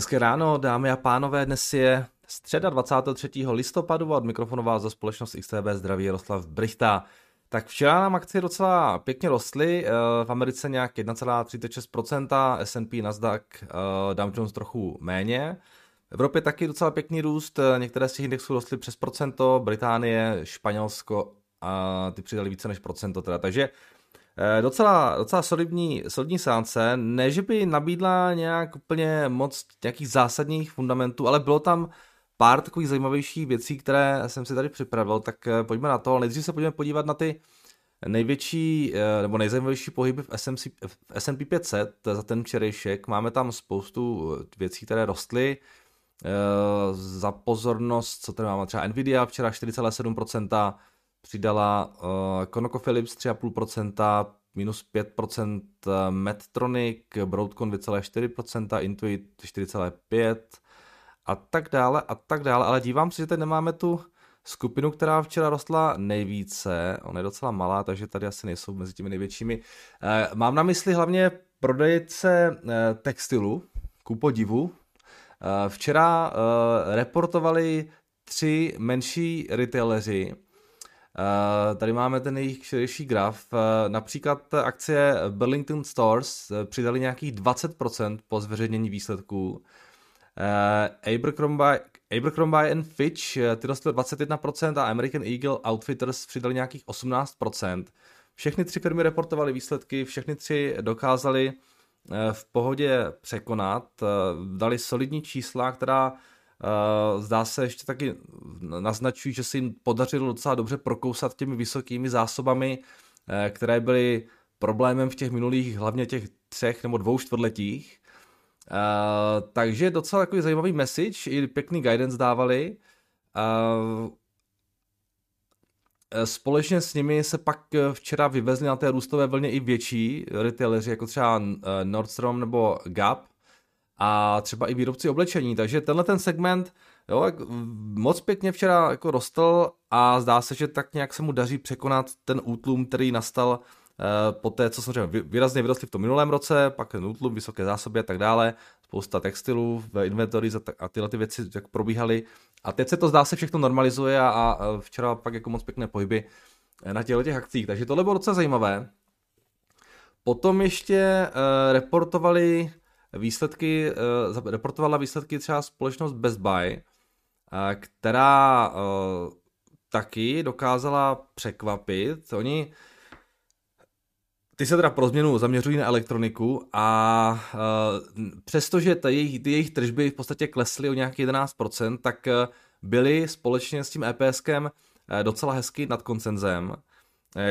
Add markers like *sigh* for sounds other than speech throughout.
Hezké ráno, dámy a pánové, dnes je středa 23. listopadu a od mikrofonu vás za společnost XTB zdraví Jaroslav Brichta. Tak včera nám akcie docela pěkně rostly, eh, v Americe nějak 1,36%, S&P, Nasdaq, eh, Dow Jones trochu méně. V Evropě taky docela pěkný růst, eh, některé z těch indexů rostly přes procento, Británie, Španělsko a ty přidali více než procento teda, takže docela, docela solidní, solidní sánce, ne, že by nabídla nějak úplně moc nějakých zásadních fundamentů, ale bylo tam pár takových zajímavějších věcí, které jsem si tady připravil, tak eh, pojďme na to, nejdřív se pojďme podívat na ty největší eh, nebo nejzajímavější pohyby v, SMC, v S&P 500 za ten včerejšek. Máme tam spoustu věcí, které rostly. Za pozornost, co tady máme, třeba Nvidia včera 4,7%, přidala uh, ConocoPhillips 3,5%, minus 5%, uh, Medtronic, Broadcom 2,4%, Intuit 4,5% a tak dále a tak dále, ale dívám se, že tady nemáme tu skupinu, která včera rostla nejvíce, ona je docela malá, takže tady asi nejsou mezi těmi největšími. Uh, mám na mysli hlavně prodejce textilu, ku podivu. Včera reportovali tři menší retaileři, tady máme ten jejich širší graf. Uh, například akcie Burlington Stores uh, přidali nějakých 20% po zveřejnění výsledků. Abercrombie, Abercrombie and Fitch ty rostly 21% a American Eagle Outfitters přidali nějakých 18%. Všechny tři firmy reportovaly výsledky, všechny tři dokázali v pohodě překonat, dali solidní čísla, která zdá se ještě taky naznačují, že se jim podařilo docela dobře prokousat těmi vysokými zásobami, uh, které byly problémem v těch minulých, hlavně těch třech nebo dvou čtvrtletích. Uh, takže docela takový zajímavý message, i pěkný guidance dávali. Společně s nimi se pak včera vyvezli na té růstové vlně i větší retaileři, jako třeba Nordstrom nebo Gap, a třeba i výrobci oblečení. Takže tenhle ten segment jo, moc pěkně včera jako rostl a zdá se, že tak nějak se mu daří překonat ten útlum, který nastal uh, po té, co samozřejmě výrazně vyrostli v tom minulém roce, pak ten útlum, vysoké zásoby a tak dále, spousta textilů v inventory a tyhle ty věci jak probíhaly. A teď se to zdá se všechno normalizuje a, a včera pak jako moc pěkné pohyby eh, na těchto těch akcích. Takže tohle bylo docela zajímavé. Potom ještě uh, reportovali výsledky, uh, reportovala výsledky třeba společnost Best Buy, uh, která uh, taky dokázala překvapit. Oni ty se teda pro změnu zaměřují na elektroniku a přestože jejich, ty jejich tržby v podstatě klesly o nějakých 11%, tak byly společně s tím EPSkem docela hezky nad koncenzem.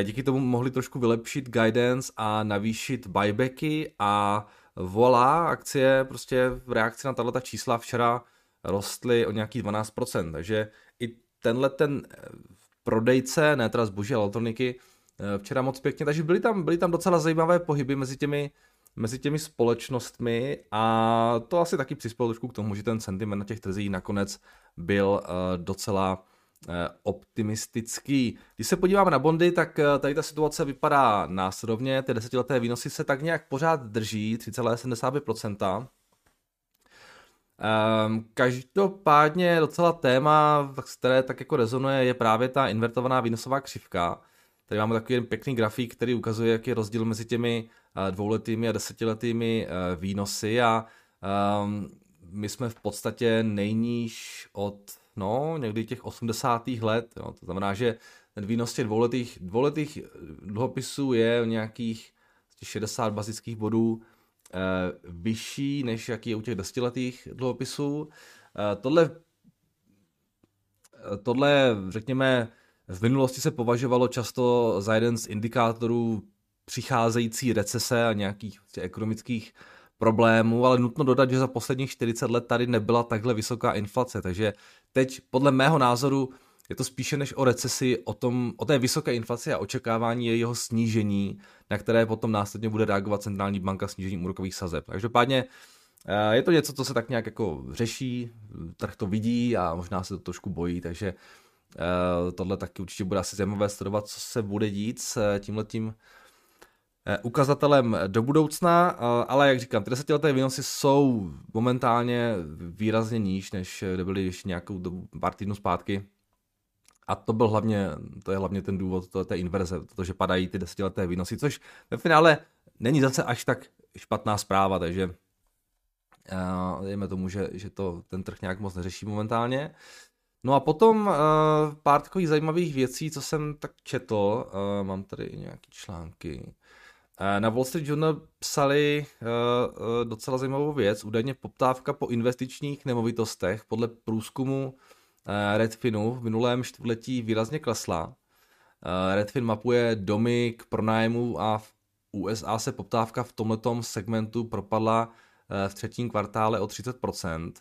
Díky tomu mohli trošku vylepšit guidance a navýšit buybacky a volá akcie prostě v reakci na tato čísla včera rostly o nějakých 12%, takže i tenhle ten eh, prodejce, ne teda zboží, elektroniky, eh, včera moc pěkně, takže byly tam, byly tam docela zajímavé pohyby mezi těmi, mezi těmi společnostmi a to asi taky přispělo trošku k tomu, že ten sentiment na těch trzích nakonec byl uh, docela Eh, optimistický. Když se podíváme na bondy, tak eh, tady ta situace vypadá následovně. Ty desetileté výnosy se tak nějak pořád drží, 3,75%. Um, každopádně docela téma, které tak jako rezonuje, je právě ta invertovaná výnosová křivka. Tady máme takový pěkný grafik, který ukazuje, jaký je rozdíl mezi těmi uh, dvouletými a desetiletými výnosy a um, my jsme v podstatě nejníž od no, někdy těch 80. let. Jo. To znamená, že ten výnos těch dvouletých, dvouletých dluhopisů je nějakých 60 bazických bodů eh, vyšší, než jaký je u těch desetiletých dluhopisů. Eh, tohle, eh, tohle, řekněme, v minulosti se považovalo často za jeden z indikátorů přicházející recese a nějakých ekonomických problémů, ale nutno dodat, že za posledních 40 let tady nebyla takhle vysoká inflace, takže teď podle mého názoru je to spíše než o recesi, o, tom, o té vysoké inflaci a očekávání jejího snížení, na které potom následně bude reagovat centrální banka snížením úrokových sazeb. Každopádně eh, je to něco, co se tak nějak jako řeší, trh to vidí a možná se to trošku bojí, takže eh, tohle taky určitě bude asi zajímavé sledovat, co se bude dít s tímhletím ukazatelem do budoucna, ale jak říkám, ty desetileté výnosy jsou momentálně výrazně níž, než kde byly ještě nějakou dobu, pár týdnů zpátky. A to byl hlavně, to je hlavně ten důvod to, té inverze, protože padají ty desetileté výnosy, což ve finále není zase až tak špatná zpráva, takže dejme tomu, že, že to ten trh nějak moc neřeší momentálně. No a potom pár takových zajímavých věcí, co jsem tak četl, mám tady nějaký články. Uh, na Wall Street Journal psali uh, uh, docela zajímavou věc, údajně poptávka po investičních nemovitostech podle průzkumu Redfinu v minulém čtvrtletí výrazně klesla. Redfin mapuje domy k pronájmu a v USA se poptávka v tomto segmentu propadla v třetím kvartále o 30%.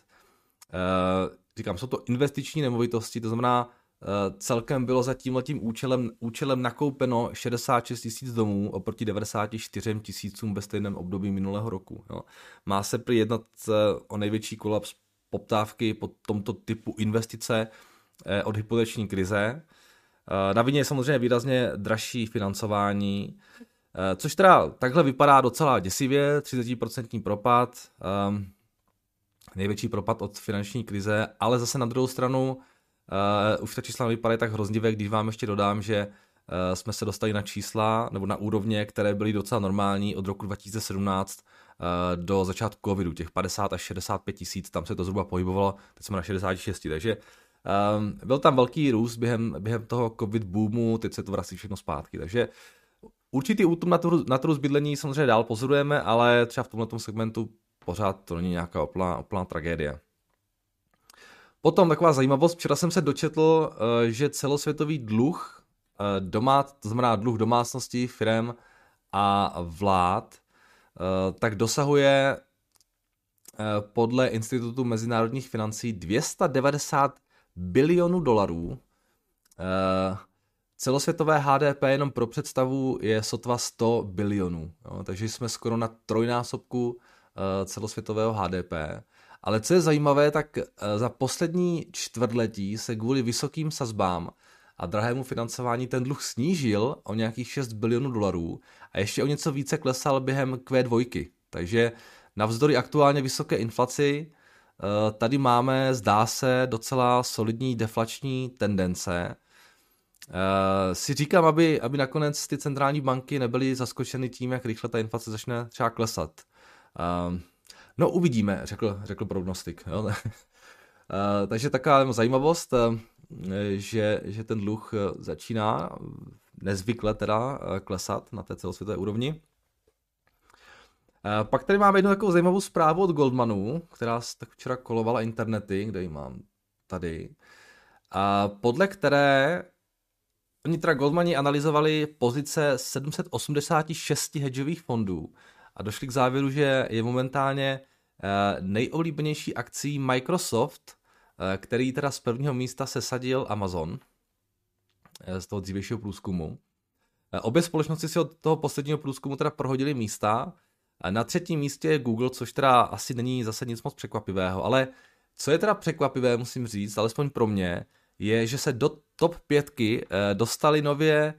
Říkám, jsou to investiční nemovitosti, to znamená, celkem bylo za tímhletím účelem, účelem nakoupeno 66 tisíc domů oproti 94 tisícům ve stejném období minulého roku. Jo. Má se prý jednat e, o největší kolaps poptávky po tomto typu investice e, od hypoteční krize. Na vině je samozřejmě výrazně dražší financování, Eh, což teda takhle vypadá docela děsivě, 30% propad, největší propad od finanční krize, ale zase na druhou stranu uh, už ta čísla vypadají tak hroznivé, když vám ještě dodám, že uh, jsme se dostali na čísla nebo na úrovně, které byly docela normální od roku 2017 uh, do začátku covidu, těch 50 až 65 tisíc, tam se to zhruba pohybovalo, teď jsme na 66, takže um, byl tam velký růst během, během toho covid boomu, teď se to vrací všechno zpátky, takže Určitý útom na, tu, na trhu bydlení samozřejmě dál pozorujeme, ale třeba v tomto segmentu pořád to není nějaká úplná, úplná tragédie. Potom taková zajímavost, včera jsem se dočetl, eh, že celosvětový dluh, eh, domá, to znamená dluh domácností, firm a vlád, eh, tak dosahuje podle Institutu mezinárodních financí 290 bilionů dolarů. Celosvětové HDP jenom pro představu je sotva 100 bilionů, takže jsme skoro na trojnásobku celosvětového HDP. Ale co je zajímavé, tak uh, za poslední čtvrtletí se kvůli vysokým sazbám a drahému financování ten dluh snížil o nějakých 6 bilionů dolarů a ještě o něco více klesal během Q2. Takže navzdory aktuálně vysoké inflaci uh, tady máme, zdá se, docela solidní deflační tendence, Uh, si říkám, aby, aby nakonec ty centrální banky nebyly zaskočeny tím, jak rychle ta inflace začne třeba klesat. No uvidíme, řekl, řekl prognostik. Jo? uh, *laughs* takže taková zajímavost, uh, že, že ten dluh začíná nezvykle teda klesat na té celosvětové úrovni. Pak tady máme jednu takovou zajímavou zprávu od Goldmanu, která tak včera kolovala internety, kde ji mám tady, a podle které Oni teda Goldmani analyzovali pozice 786 hedžových fondů a došli k závěru, že je momentálně eh, nejoblíbenější akcí Microsoft, eh, který teda z prvního místa sesadil Amazon eh, z toho dřívějšího průzkumu. Obě společnosti si od toho posledního průzkumu teda prohodili místa. Na třetím místě je Google, což teda asi není zase nic moc překvapivého, ale co je teda překvapivé, musím říct, alespoň pro mě, je, že se do top pětky dostali nově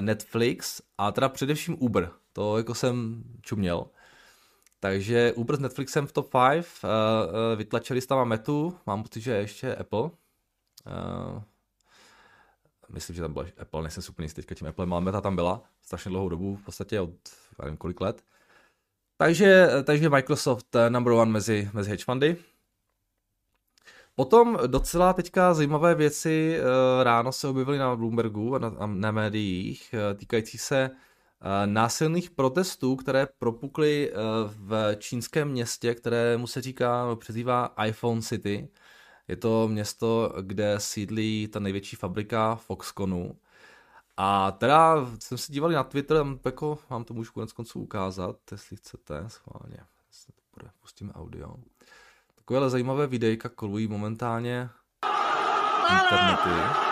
Netflix a teda především Uber. To jako jsem čuměl. Takže Uber s Netflixem v top 5, uh, uh, vytlačili tam Metu, mám pocit, že ještě Apple. Uh, myslím, že tam byla Apple, nejsem úplně jistý teďka tím Apple, ale Meta tam byla strašně dlouhou dobu, v podstatě od nevím kolik let. Takže, takže Microsoft number one mezi, mezi hedge fundy. Potom docela teďka zajímavé věci eh, ráno se objevily na Bloombergu a na, na médiích eh, týkající se eh, násilných protestů, které propukly v čínském městě, kterému se říká, přezývá iPhone City. Je to město, kde sídlí ta největší fabrika Foxconu. A teda jsem si dívali na Twitter, jako vám to můžu konec konců ukázat, jestli chcete, schválně. Pustíme audio. Takovéhle zajímavé videjka kolují momentálně internety.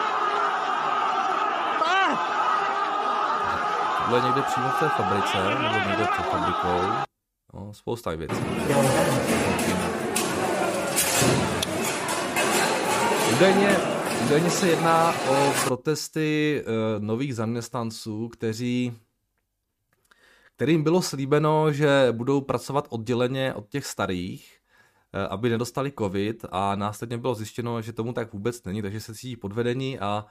Je někde přímo v té fabrice, nebo někde před fabrikou. No, spousta věcí. Údajně, údajně se jedná o protesty uh, nových zaměstnanců, kteří kterým bylo slíbeno, že budou pracovat odděleně od těch starých, eh, aby nedostali covid a následně bylo zjištěno, že tomu tak vůbec není, takže se cítí podvedení a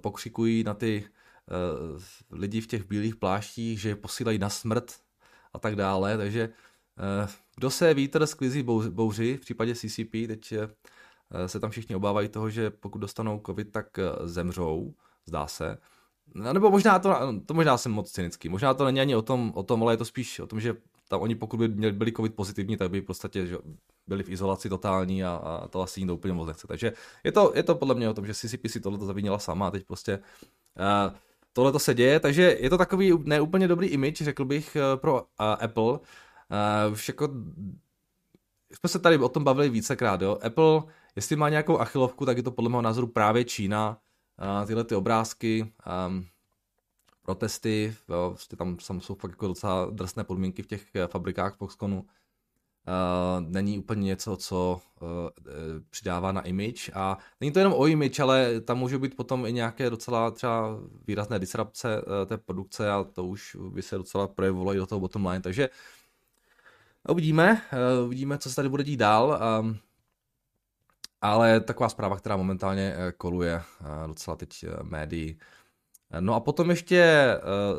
pokřikují na ty lidi v těch bílých pláštích, že je posílají na smrt a tak dále, takže kdo se vítr sklizí bouři v případě CCP, teď se tam všichni obávají toho, že pokud dostanou covid, tak zemřou, zdá se. No, nebo možná to, to možná jsem moc cynický. Možná to není ani o tom, o tom, ale je to spíš o tom, že tam oni pokud by měli, byli covid pozitivní, tak by v podstatě že byli v izolaci totální a, a to asi nikdo úplně moc nechce. Takže je to, je to podle mě o tom, že CCP si tohle zavínila sama a teď prostě uh, tohle to se děje, takže je to takový neúplně dobrý image, řekl bych, uh, pro uh, Apple. Uh, už jako jsme se tady o tom bavili vícekrát, jo. Apple, jestli má nějakou achilovku, tak je to podle mého názoru právě Čína, tyhle ty obrázky, um, protesty, jo, prostě tam, tam jsou fakt jako docela drsné podmínky v těch eh, fabrikách Foxconu. Uh, není úplně něco, co uh, přidává na image a není to jenom o image, ale tam může být potom i nějaké docela třeba výrazné disrupce uh, té produkce a to už by se docela projevovalo i do toho bottom line, takže uvidíme, uvidíme, co se tady bude dít dál. Um, ale taková zpráva, která momentálně koluje docela teď médií. No a potom ještě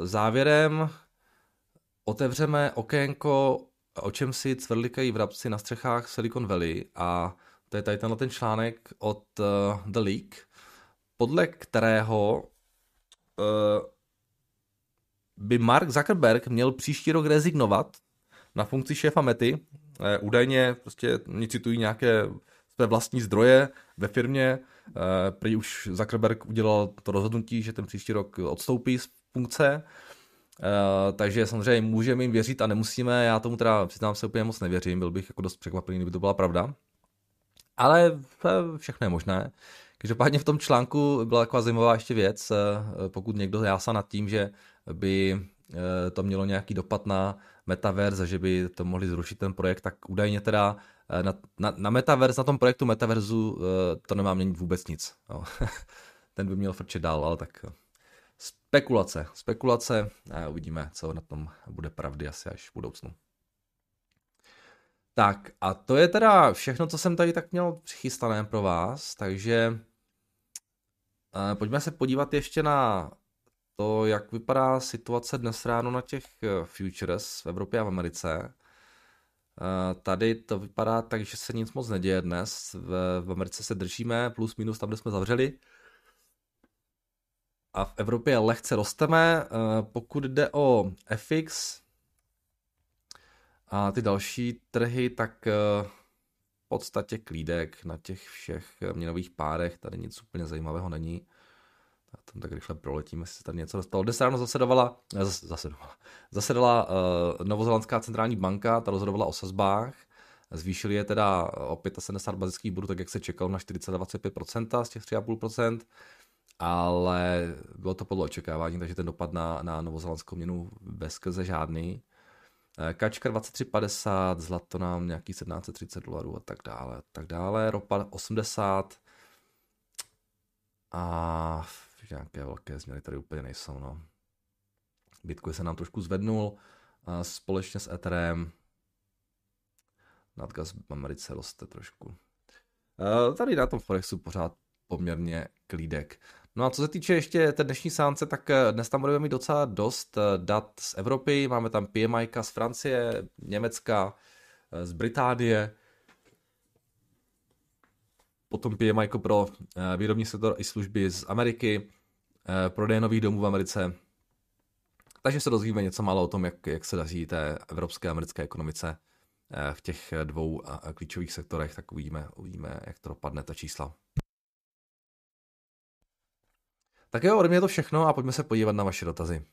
závěrem otevřeme okénko, o čem si cvrlikají vrabci na střechách Silicon Valley a to je tady tenhle ten článek od The Leak, podle kterého by Mark Zuckerberg měl příští rok rezignovat na funkci šéfa Mety. Údajně prostě oni citují nějaké své vlastní zdroje ve firmě. Eh, prý už Zuckerberg udělal to rozhodnutí, že ten příští rok odstoupí z funkce. Uh, takže samozřejmě můžeme jim věřit a nemusíme, já tomu teda přiznám se úplně moc nevěřím, byl bych jako dost překvapený, kdyby to byla pravda. Ale všechno je možné. Každopádně v tom článku byla taková zajímavá ještě věc, pokud někdo jásá nad tím, že by to mělo nějaký dopad na metaverse, že by to mohli zrušit ten projekt, tak údajně teda Eh, na, na, na Metaverse, na tom projektu Metaverzu eh, to nemá měnit vůbec nic. *laughs* Ten by měl frčet dál, ale tak eh, spekulace, spekulace a uvidíme, co na tom bude pravdy asi až v budoucnu. Tak a to je teda všechno, co jsem tady tak měl přichystané pro vás, takže pojďme se podívat ještě na to, jak vypadá situace dnes ráno na těch futures v Evropě a v Americe. Eh, tady to vypadá tak, že se nic moc neděje dnes. V, v Americe se držíme plus minus tam, kde jsme zavřeli. A v Evropě lehce rosteme. Eh, pokud jde o FX a ty další trhy, tak eh, v podstatě klídek na těch všech měnových párech. Tady nic úplně zajímavého není. Já tam tak rychle proletím, jestli se tady něco dostalo. Dnes ráno zasedovala, eh, zas, zasedovala, *laughs* zasedala uh, Novozelandská centrální banka, ta rozhodovala o sazbách, zvýšili je teda o 75 bazických bodů, tak jak se čekalo na 4,25% z těch 3,5%, ale bylo to podle očekávání, takže ten dopad na, na novozelandskou měnu bez skrze žádný. Eh, kačka 23,50, zlato nám nějaký 1730 dolarů a tak dále, tak dále. Ropa 80 a nějaké velké změny tady úplně nejsou. No. Bitcoin se nám trošku zvednul a společně s Etherem nadgas v Americe roste trošku. Tady na tom Forexu pořád poměrně klídek. No a co se týče ještě té dnešní sánce, tak eh, dnes tam budeme mít docela dost eh, dat z Evropy. Máme tam PMI z Francie, Německa, eh, z Británie, potom PMI pro výrobní sektor i služby z Ameriky, prodeje nových domů v Americe. Takže se dozvíme něco málo o tom, jak, jak se daří té evropské a americké ekonomice v těch dvou klíčových sektorech, tak uvidíme, uvidíme, jak to dopadne, ta čísla. Tak jo, ode mě je to všechno a pojďme se podívat na vaše dotazy.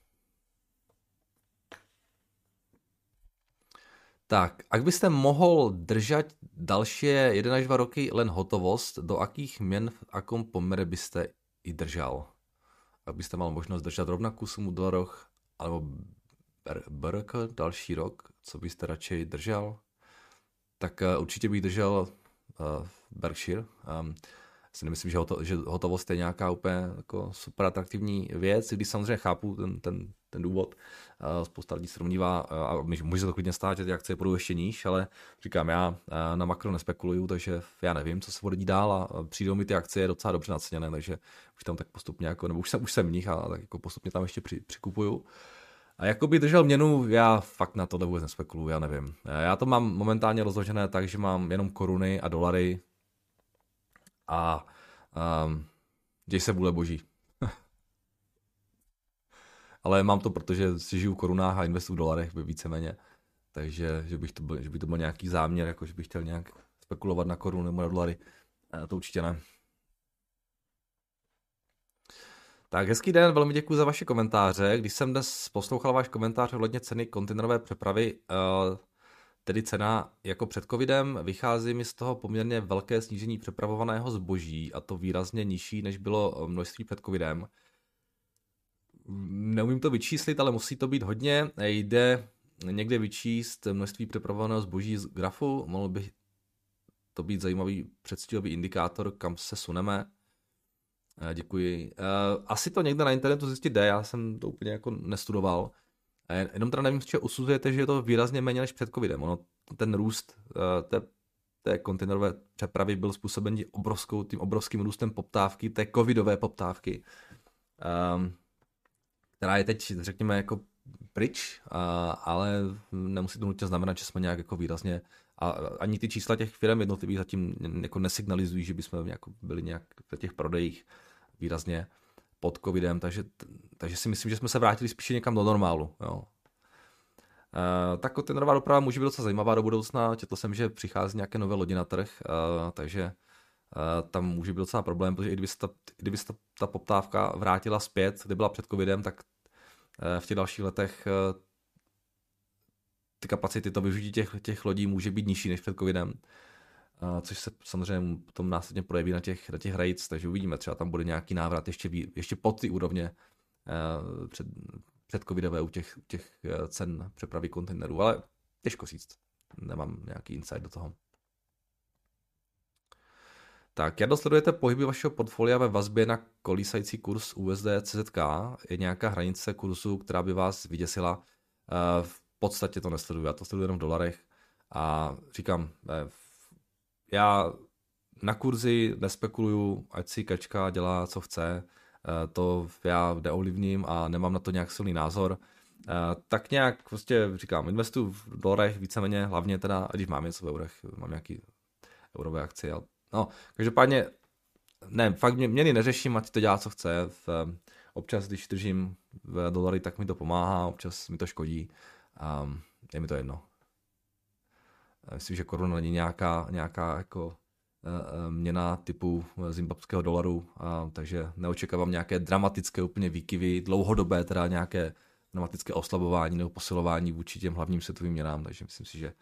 Tak, ak byste mohl držet další 1 až 2 roky len hotovost, do akých měn v akom pomere byste i držal? abyste mal možnost držet rovnakou sumu rok, alebo BRK další rok, co byste radši držel, tak uh, určitě bych držel uh, Berkshire. Um, si nemyslím, že, hoto, že hotovost je nějaká úplně jako super atraktivní věc, když samozřejmě chápu ten, ten, ten důvod. Spousta lidí se domnívá, a může se to klidně stát, že ty akcie půjdou ještě níž, ale říkám, já na makro nespekuluju, takže já nevím, co se bude dít dál a přijdou mi ty akcie docela dobře naceněné, takže už tam tak postupně, jako, nebo už jsem, už jsem v nich a tak jako postupně tam ještě při, přikupuju. A jako by držel měnu, já fakt na to vůbec nespekuluju, já nevím. Já to mám momentálně rozložené tak, že mám jenom koruny a dolary a um, děj se vůle boží. *laughs* Ale mám to, protože si žiju v korunách a investuju v dolarech víceméně. Takže že, bych to byl, že by to byl nějaký záměr, jako že bych chtěl nějak spekulovat na koruny nebo na dolary. To určitě ne. Tak hezký den, velmi děkuji za vaše komentáře. Když jsem dnes poslouchal váš komentář ohledně ceny kontejnerové přepravy, eh, tedy cena jako před covidem, vychází mi z toho poměrně velké snížení přepravovaného zboží a to výrazně nižší, než bylo množství před covidem. Neumím to vyčíslit, ale musí to být hodně. Jde někde vyčíst množství přepravovaného zboží z grafu, mohl by to být zajímavý předstihový indikátor, kam se suneme. Eh, děkuji. Eh, asi to někde na internetu zjistit jde, já jsem to úplně jako nestudoval. Eh, jenom teda nevím, co usuzujete, že je to výrazně méně než před covidem. Ono, ten růst té, té kontejnerové přepravy byl způsoben obrovskou, tím obrovským růstem poptávky, té covidové poptávky, ehm, která je teď, řekněme, jako pryč, ale nemusí to nutně znamenat, že jsme nějak jako výrazně a ani ty čísla těch firm jednotlivých zatím jako nesignalizují, že bychom jako byli nějak v těch prodejích výrazně pod covidem, takže, takže si myslím, že jsme se vrátili spíše někam do normálu. Jo. Uh, tak kontejnerová doprava může být docela zajímavá do budoucna. Četl jsem, že přichází nějaké nové lodi na trh, uh, takže uh, tam může být docela problém, protože i kdyby se ta, kdyby se ta, ta poptávka vrátila zpět, kdy byla před covidem, tak v těch dalších letech ty kapacity, to využití těch, těch lodí může být nižší než před covidem což se samozřejmě potom následně projeví na těch, na těch hrajc, takže uvidíme, třeba tam bude nějaký návrat ještě, ještě pod ty úrovně eh, před, před covidové u těch, těch eh, cen přepravy kontejnerů, ale těžko říct, nemám nějaký insight do toho. Tak, jak dosledujete pohyby vašeho portfolia ve vazbě na kolísající kurz USD CZK? Je nějaká hranice kurzu, která by vás vyděsila? Eh, v podstatě to nesleduju, já to sleduju jenom v dolarech a říkám, já na kurzi nespekuluju, ať si kačka dělá, co chce, eh, to já neovlivním a nemám na to nějak silný názor. Eh, tak nějak prostě říkám, investuju v dolarech víceméně, hlavně teda, když mám něco v eurech, mám nějaký eurové akcie. No, každopádně, ne, fakt mě, měny neřeším, ať to dělá, co chce. V, občas, když držím v dolary, tak mi to pomáhá, občas mi to škodí. Um, je mi to jedno. Myslím, že koruna není nějaká, nějaká jako eh, eh, měna typu zimbabského dolaru, a, takže neočekávám nějaké dramatické úplně výkyvy, dlouhodobé teda nějaké dramatické oslabování nebo posilování vůči těm hlavním světovým měnám, takže myslím si, že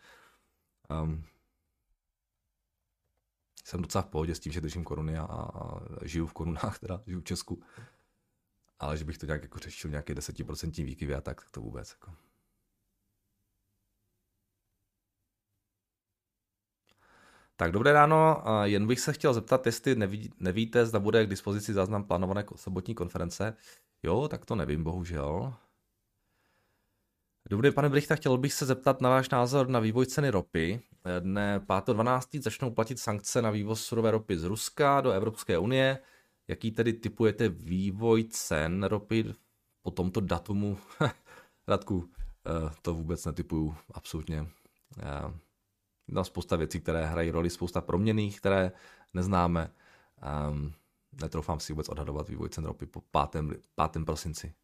um, jsem docela v pohodě s tím, že držím koruny a, a žiju v korunách, teda žiju v Česku. Ale že bych to nějak jako řešil nějaké desetiprocentní výkyvy a tak, tak to vůbec. Jako. Tak dobré ráno, jen bych se chtěl zeptat, jestli neví, nevíte, zda bude k dispozici záznam plánované sobotní konference. Jo, tak to nevím, bohužel. Dobrý, pane Brichta, chtěl bych se zeptat na váš názor na vývoj ceny ropy. Dne 5.12. začnou platit sankce na vývoz surové ropy z Ruska do Evropské unie. Jaký tedy typujete vývoj cen ropy po tomto datumu? *laughs* Radku, eh, to vůbec netypuju, absolutně. No, spousta věcí, které hrají roli, spousta proměných, které neznáme. Um, netroufám si vůbec odhadovat vývoj cen ropy po 5. 5. prosinci.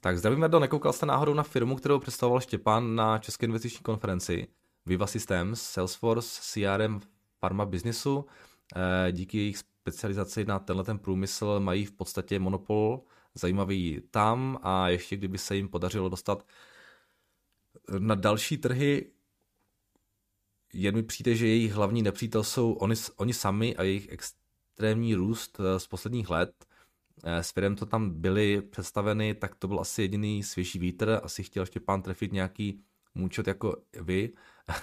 Tak zdravím, Verdo, nekoukal jste náhodou na firmu, kterou představoval Štěpán na České investiční konferenci Viva Systems, Salesforce, CRM, Pharma Businessu. Eh, díky jejich specializaci na tenhle ten průmysl mají v podstatě monopol zajímavý tam a ještě kdyby se jim podařilo dostat na další trhy jen mi přijde, že jejich hlavní nepřítel jsou oni, oni sami a jejich extrémní růst eh, z posledních let. Eh, s firem, to tam byly představeny, tak to byl asi jediný svěží vítr. Asi chtěl ještě pán trefit nějaký Moonshot jako vy,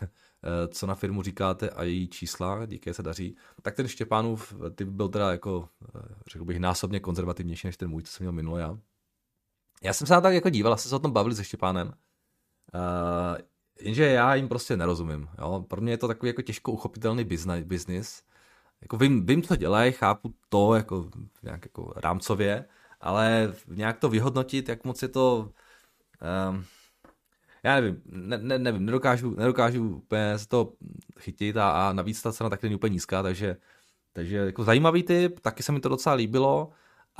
*laughs* co na firmu říkáte a její čísla, díky se daří, tak ten Štěpánův typ byl teda jako, řekl bych, násobně konzervativnější než ten můj, co jsem měl minule já. Já jsem se na tak jako díval, jsem se o tom bavili se Štěpánem, uh, jenže já jim prostě nerozumím. Jo? Pro mě je to takový jako těžko uchopitelný biznis. Jako vím, vím, co dělají, chápu to jako nějak jako rámcově, ale nějak to vyhodnotit, jak moc je to... Um, já nevím, ne, ne, nevím, nedokážu, nedokážu úplně se to chytit a, a navíc ta cena taky není úplně nízká, takže, takže jako zajímavý typ, taky se mi to docela líbilo,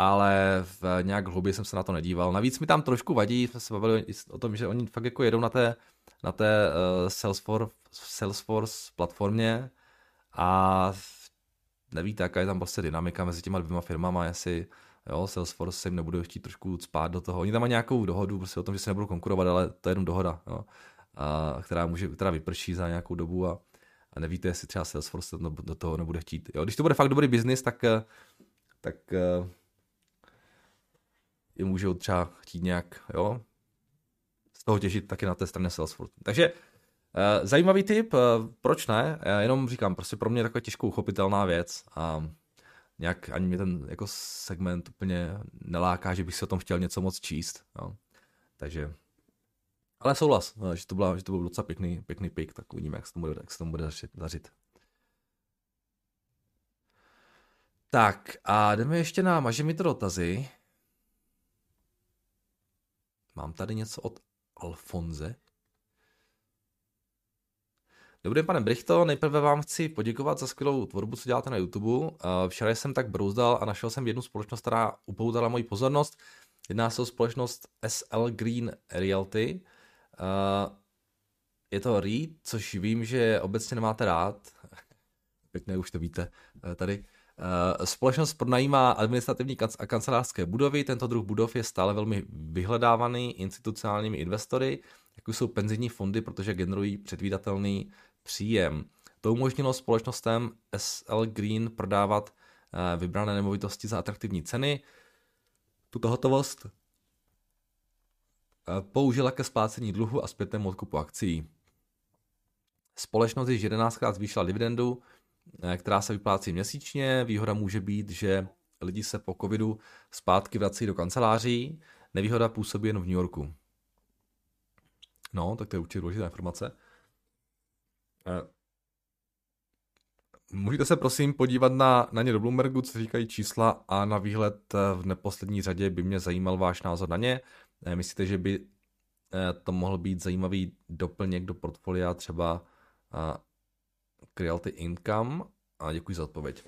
ale v nějak hlubě jsem se na to nedíval. Navíc mi tam trošku vadí, jsme se bavili o tom, že oni fakt jako jedou na té, na té uh, Salesforce, Salesforce platformě a nevíte, jaká je tam prostě dynamika mezi těma dvěma firmama, jestli jo, Salesforce se jim nebude chtít trošku spát do toho. Oni tam mají nějakou dohodu prostě o tom, že se nebudou konkurovat, ale to je jenom dohoda, jo, a, která, může, která vyprší za nějakou dobu a, a nevíte, jestli třeba Salesforce do, toho nebude chtít. Jo, když to bude fakt dobrý biznis, tak, tak je můžou třeba chtít nějak, jo, z toho těžit taky na té straně Salesforce. Takže uh, zajímavý tip, uh, proč ne? Já jenom říkám, prostě pro mě je taková těžko uchopitelná věc a nějak ani mě ten jako segment úplně neláká, že bych si o tom chtěl něco moc číst. Jo. Takže, ale souhlas, no, že to, byla, že to byl docela pěkný, pěkný pik, tak uvidíme, jak se tomu, jak se tomu bude dařit. Tak a jdeme ještě na maže mi to dotazy. Mám tady něco od Alfonze. Dobrý pane Brichto, nejprve vám chci poděkovat za skvělou tvorbu, co děláte na YouTube. Včera jsem tak brouzdal a našel jsem jednu společnost, která upoutala moji pozornost. Jedná se o společnost SL Green Realty. Je to REIT, což vím, že obecně nemáte rád. *laughs* Pěkně už to víte eh, tady. Eh, společnost pronajímá administrativní a kancelářské budovy. Tento druh budov je stále velmi vyhledávaný institucionálními investory, jako jsou penzijní fondy, protože generují předvídatelný příjem. To umožnilo společnostem SL Green prodávat eh, vybrané nemovitosti za atraktivní ceny. Tuto hotovost eh, použila ke splácení dluhu a zpětnému odkupu akcí. Společnost již 11krát zvýšila dividendu, která se vyplácí měsíčně. Výhoda může být, že lidi se po covidu zpátky vrací do kanceláří. Nevýhoda působí jen v New Yorku. No, tak to je určitě důležitá informace. Eh, můžete se prosím podívat na, na ně do Bloombergu, co říkají čísla a na výhled eh, v neposlední řadě by mě zajímal váš názor na ně. Myslíte, že by to mohl být zajímavý doplněk do portfolia třeba Realty Income a děkuji za odpověď.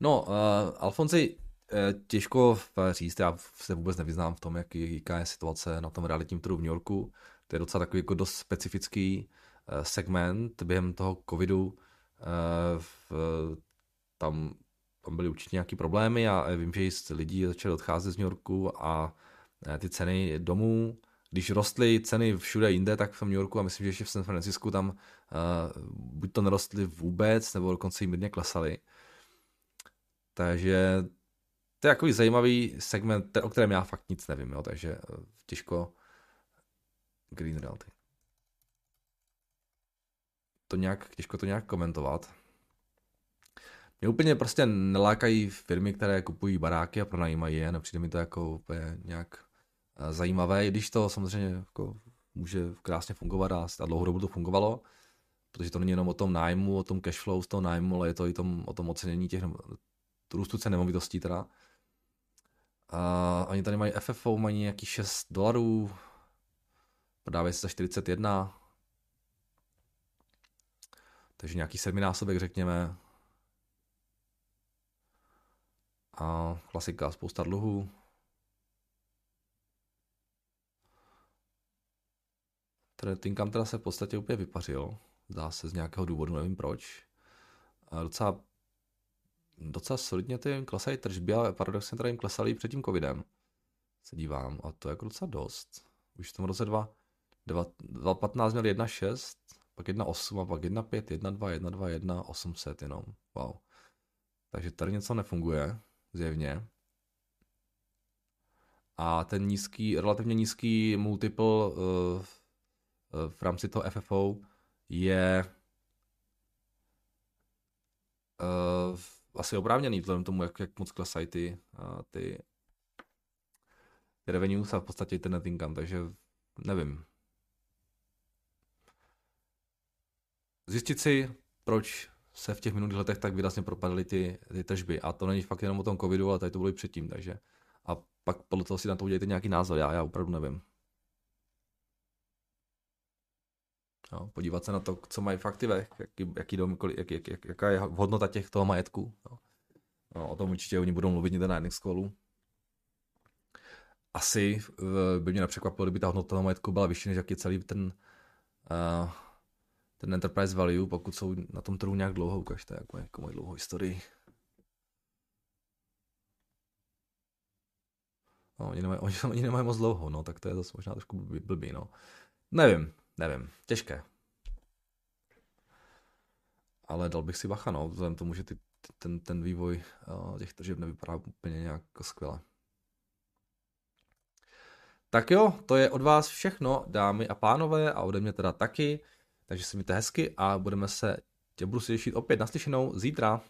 No, uh, Alfonsi, uh, těžko říct, já se vůbec nevyznám v tom, jak, jaká je situace na tom realitním trhu v New Yorku. To je docela takový jako dost specifický uh, segment během toho covidu. V, tam, tam byly určitě nějaké problémy a vím, že lidi začali odcházet z New Yorku a ty ceny domů když rostly ceny všude jinde, tak v New Yorku a myslím, že ještě v San Francisku tam uh, buď to nerostly vůbec, nebo dokonce jim mírně klesaly. Takže to je takový zajímavý segment, o kterém já fakt nic nevím, jo, takže uh, těžko Green Realty. To nějak, těžko to nějak komentovat. Mě úplně prostě nelákají firmy, které kupují baráky a pronajímají je, nepřijde mi to jako úplně nějak zajímavé, když to samozřejmě jako může krásně fungovat a, a dlouhodobu to fungovalo, protože to není jenom o tom nájmu, o tom cashflow z toho nájmu, ale je to i tom, o tom ocenění těch růstu cen nemovitostí teda. A oni tady mají FFO, mají nějaký 6 dolarů, prodávají se za 41, takže nějaký sedminásobek řekněme. A klasika, spousta dluhů. Tinkam teda se v podstatě úplně vypařil. Zdá se z nějakého důvodu, nevím proč. A docela, docela solidně ty klesají tržby, ale paradoxně teda jim klesaly před tím covidem. Se dívám a to je jako docela dost. Už v tom roce 2, 2015 měl 1,6, pak 1,8 a pak 1,5, 1,2, 1,2, 1, 800 jenom. Wow. Takže tady něco nefunguje, zjevně. A ten nízký, relativně nízký multiple uh, v rámci toho FFO je uh, asi oprávněný, vzhledem tomu, jak, jak moc klesají ty, uh, ty, ty revenues a v podstatě ten net income, takže nevím. Zjistit si, proč se v těch minulých letech tak výrazně propadaly ty, ty tržby. A to není fakt jenom o tom covidu, ale tady to bylo i předtím, takže. A pak podle toho si na to udělejte nějaký názor, já, já opravdu nevím. No, podívat se na to, co mají v aktivech, jaký, jaký dom, jak, jak, jak, jaká je hodnota těch toho majetku. No. No, o tom určitě oni budou mluvit někde na jedných skolu. Asi by mě nepřekvapilo, kdyby ta hodnota toho majetku byla vyšší, než jak je celý ten, uh, ten enterprise value, pokud jsou na tom trhu nějak dlouho, ukažte, jak mají, jako mají dlouhou historii. No, oni, nemají, oni, *laughs* oni nemají moc dlouho, no, tak to je zase možná trošku blbý no. Nevím, nevím, těžké. Ale dal bych si bacha, no, vzhledem tomu, že ty, ten, ten vývoj uh, těch tržeb nevypadá úplně nějak skvěle. Tak jo, to je od vás všechno, dámy a pánové, a ode mě teda taky. Takže se mějte hezky a budeme se, tě budu si těšit opět naslyšenou zítra.